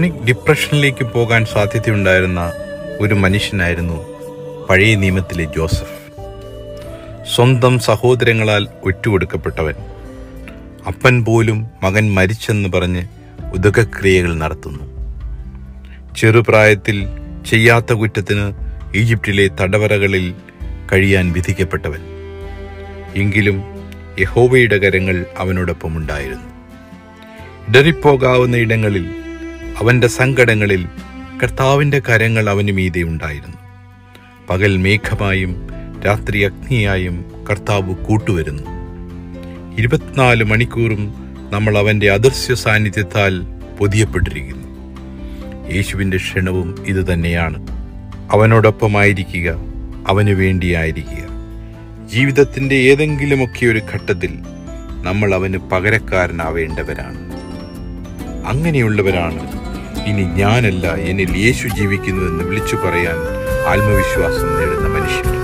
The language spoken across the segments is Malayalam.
ക്രോണിക് ഡിപ്രഷനിലേക്ക് പോകാൻ സാധ്യതയുണ്ടായിരുന്ന ഒരു മനുഷ്യനായിരുന്നു പഴയ നിയമത്തിലെ ജോസഫ്. സ്വന്തം സഹോദരങ്ങളാൽ ഒറ്റുകൊടുക്കപ്പെട്ടവൻ. അപ്പൻ പോലും മകൻ മരിച്ചെന്ന് പറഞ്ഞ് ഉദകക്രിയകൾ നടത്തുന്നു. ചെറുപ്രായത്തിൽ ചെയ്യാത്ത കുറ്റത്തിന് ഈജിപ്തിലെ തടവറകളിൽ കഴിയാൻ വിധിക്കപ്പെട്ടവൻ. എങ്കിലും യഹോവയുടെ കരങ്ങൾ അവനോടൊപ്പമുണ്ടായിരുന്നു ഇടറിപ്പോകാവുന്ന ഇടങ്ങളിൽ അവന്റെ സങ്കടങ്ങളിൽ കർത്താവിന്റെ കരങ്ങൾ അവന് മീതെ ഉണ്ടായിരുന്നു. പകൽ മേഘമായും രാത്രി അഗ്നിയായും കർത്താവ് കൂട്ടുവരുന്നു. ഇരുപത്തിനാല് മണിക്കൂറും നമ്മൾ അവന്റെ അദൃശ്യ സാന്നിധ്യത്താൽ പൊതിയപ്പെട്ടിരിക്കുന്നു. യേശുവിന്റെ ക്ഷണവും ഇതുതന്നെയാണ് അവനോടൊപ്പമായിരിക്കുക അവന് വേണ്ടിയായിരിക്കുക. ജീവിതത്തിന്റെ ഏതെങ്കിലുമൊക്കെ ഒരു ഘട്ടത്തിൽ നമ്മൾ അവന് പകരക്കാരനാവേണ്ടവരാണ്. അങ്ങനെയുള്ളവരാണ്. ഇനി ഞാനല്ല എന്നിൽ യേശു ജീവിക്കുന്നു എന്ന് വിളിച്ചു പറയാൻ ആത്മവിശ്വാസം നേടുന്ന മനുഷ്യർ.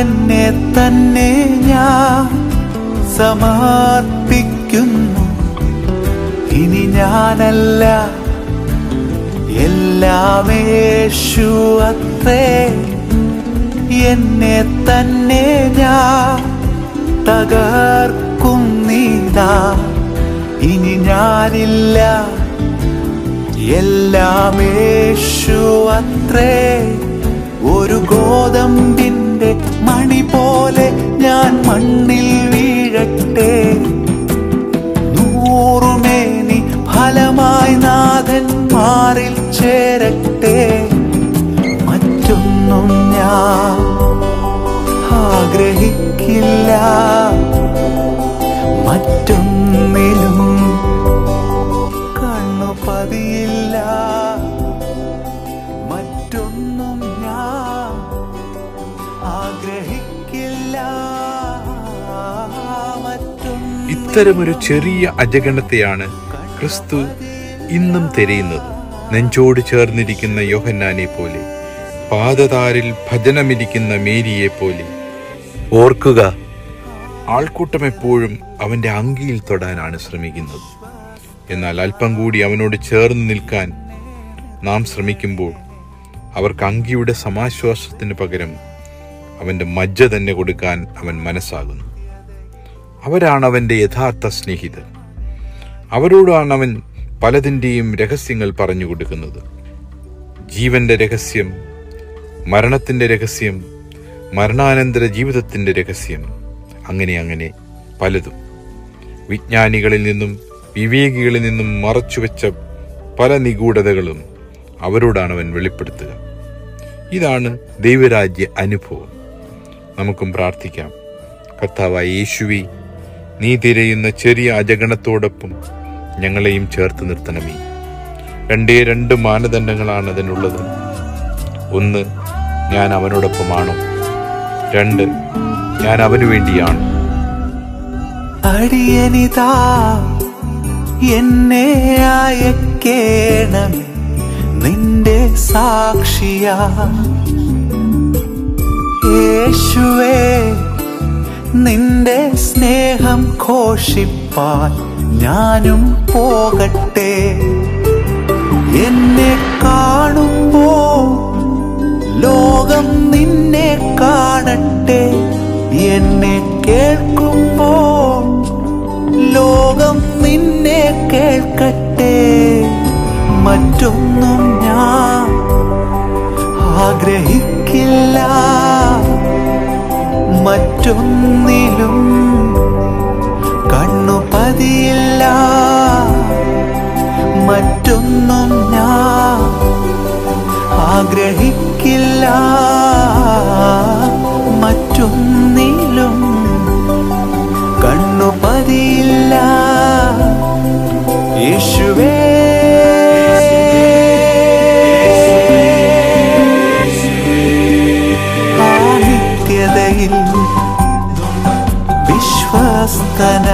എന്നെ തന്നെ ഞാൻ സമർപ്പിക്കുന്നു. ഇനി ഞാനല്ല. എല്ലാം യേശു അത്രേ. എന്നെ തന്നെ ഞാൻ തകർക്കുന്നിതാ ഇനി ഞാനില്ല. എല്ലാം യേശു അത്രേ. ഒരു ഗോതമ്പിന്റെ മണി പോലെ ഞാൻ മണ്ണിൽ വീഴട്ടെ. നൂറുമേനി ഫലമായി നാഥൻ മാറിൽ ചേരട്ടെ. മറ്റൊന്നും ഞാൻ ആഗ്രഹിക്കില്ല. മറ്റൊന്നും ഞാൻ ആഗ്രഹിക്കില്ല. ഇത്തരമൊരു ചെറിയ അജഗണത്തെയാണ് ക്രിസ്തു ഇന്നും തിരയുന്നത്. നെഞ്ചോട് ചേർന്നിരിക്കുന്ന യോഹന്നാനെ പോലെ പാദതാരിൽ ഭജനമിരിക്കുന്ന മേരിയെ പോലെ. ഓർക്കുക ആൾക്കൂട്ടം എപ്പോഴും അവന്റെ അങ്കിയിൽ തൊടാനാണ് ശ്രമിക്കുന്നത്. എന്നാൽ അല്പം കൂടി അവനോട് ചേർന്ന് നിൽക്കാൻ നാം ശ്രമിക്കുമ്പോൾ അവർക്ക് അങ്കിയുടെ സമാശ്വാസത്തിന് പകരം അവന്റെ മജ്ജ തന്നെ കൊടുക്കാൻ അവൻ മനസ്സാകുന്നു. അവരാണ് അവന്റെ യഥാർത്ഥ സ്നേഹിതർ. അവരോടാണ് അവൻ പലതിന്റെയും രഹസ്യങ്ങൾ പറഞ്ഞു കൊടുക്കുന്നത്. ജീവന്റെ രഹസ്യം മരണത്തിന്റെ രഹസ്യം മരണാനന്തര ജീവിതത്തിന്റെ രഹസ്യം അങ്ങനെ അങ്ങനെ പലതും. വിജ്ഞാനികളിൽ നിന്നും വിവേകികളിൽ നിന്നും മറച്ചുവെച്ച പല നിഗൂഢതകളും അവരോടാണ് അവൻ വെളിപ്പെടുത്തുക. ഇതാണ് ദൈവരാജ്യ അനുഭവം. നമുക്കും പ്രാർത്ഥിക്കാം. കർത്താവായ യേശുവി നീ തിരയുന്ന ചെറിയ അജഗണത്തോടൊപ്പം ഞങ്ങളെയും ചേർത്ത് നിർത്തണമേ. രണ്ടേ രണ്ട് മാനദണ്ഡങ്ങളാണ് അതിനുള്ളത്. ഒന്ന് ഞാൻ അവനോടൊപ്പമാണോ? രണ്ട് ഞാൻ അവനു വേണ്ടിയാണ്. അടിയനിതാ എന്നെ അയക്കേണം നിന്റെ സാക്ഷിയാ. യേശുവേ നിന്റെ സ്നേഹം ഘോഷിപ്പാൻ ഞാനും പോകട്ടെ. എന്നെ കാണുമ്പോ ലോകം നിന്നെ കാണട്ടെ. എന്നെ കേൾക്കുമ്പോ ലോകം നിന്നെ കേൾക്കട്ടെ. മറ്റൊന്നും ഞാൻ ആഗ്രഹിക്കില്ല. മറ്റൊന്നിലും കണ്ണു പതിയില്ല. മറ്റൊന്നും ഞാൻ ആഗ്രഹിക്കില്ല. മറ്റൊന്നിലും യേശുവേ. ആ നിത്യതയിൽ വിശ്വസ്തന.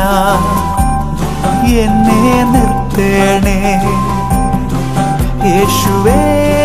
എന്നെ നിർത്തേണേ. യേശുവേ.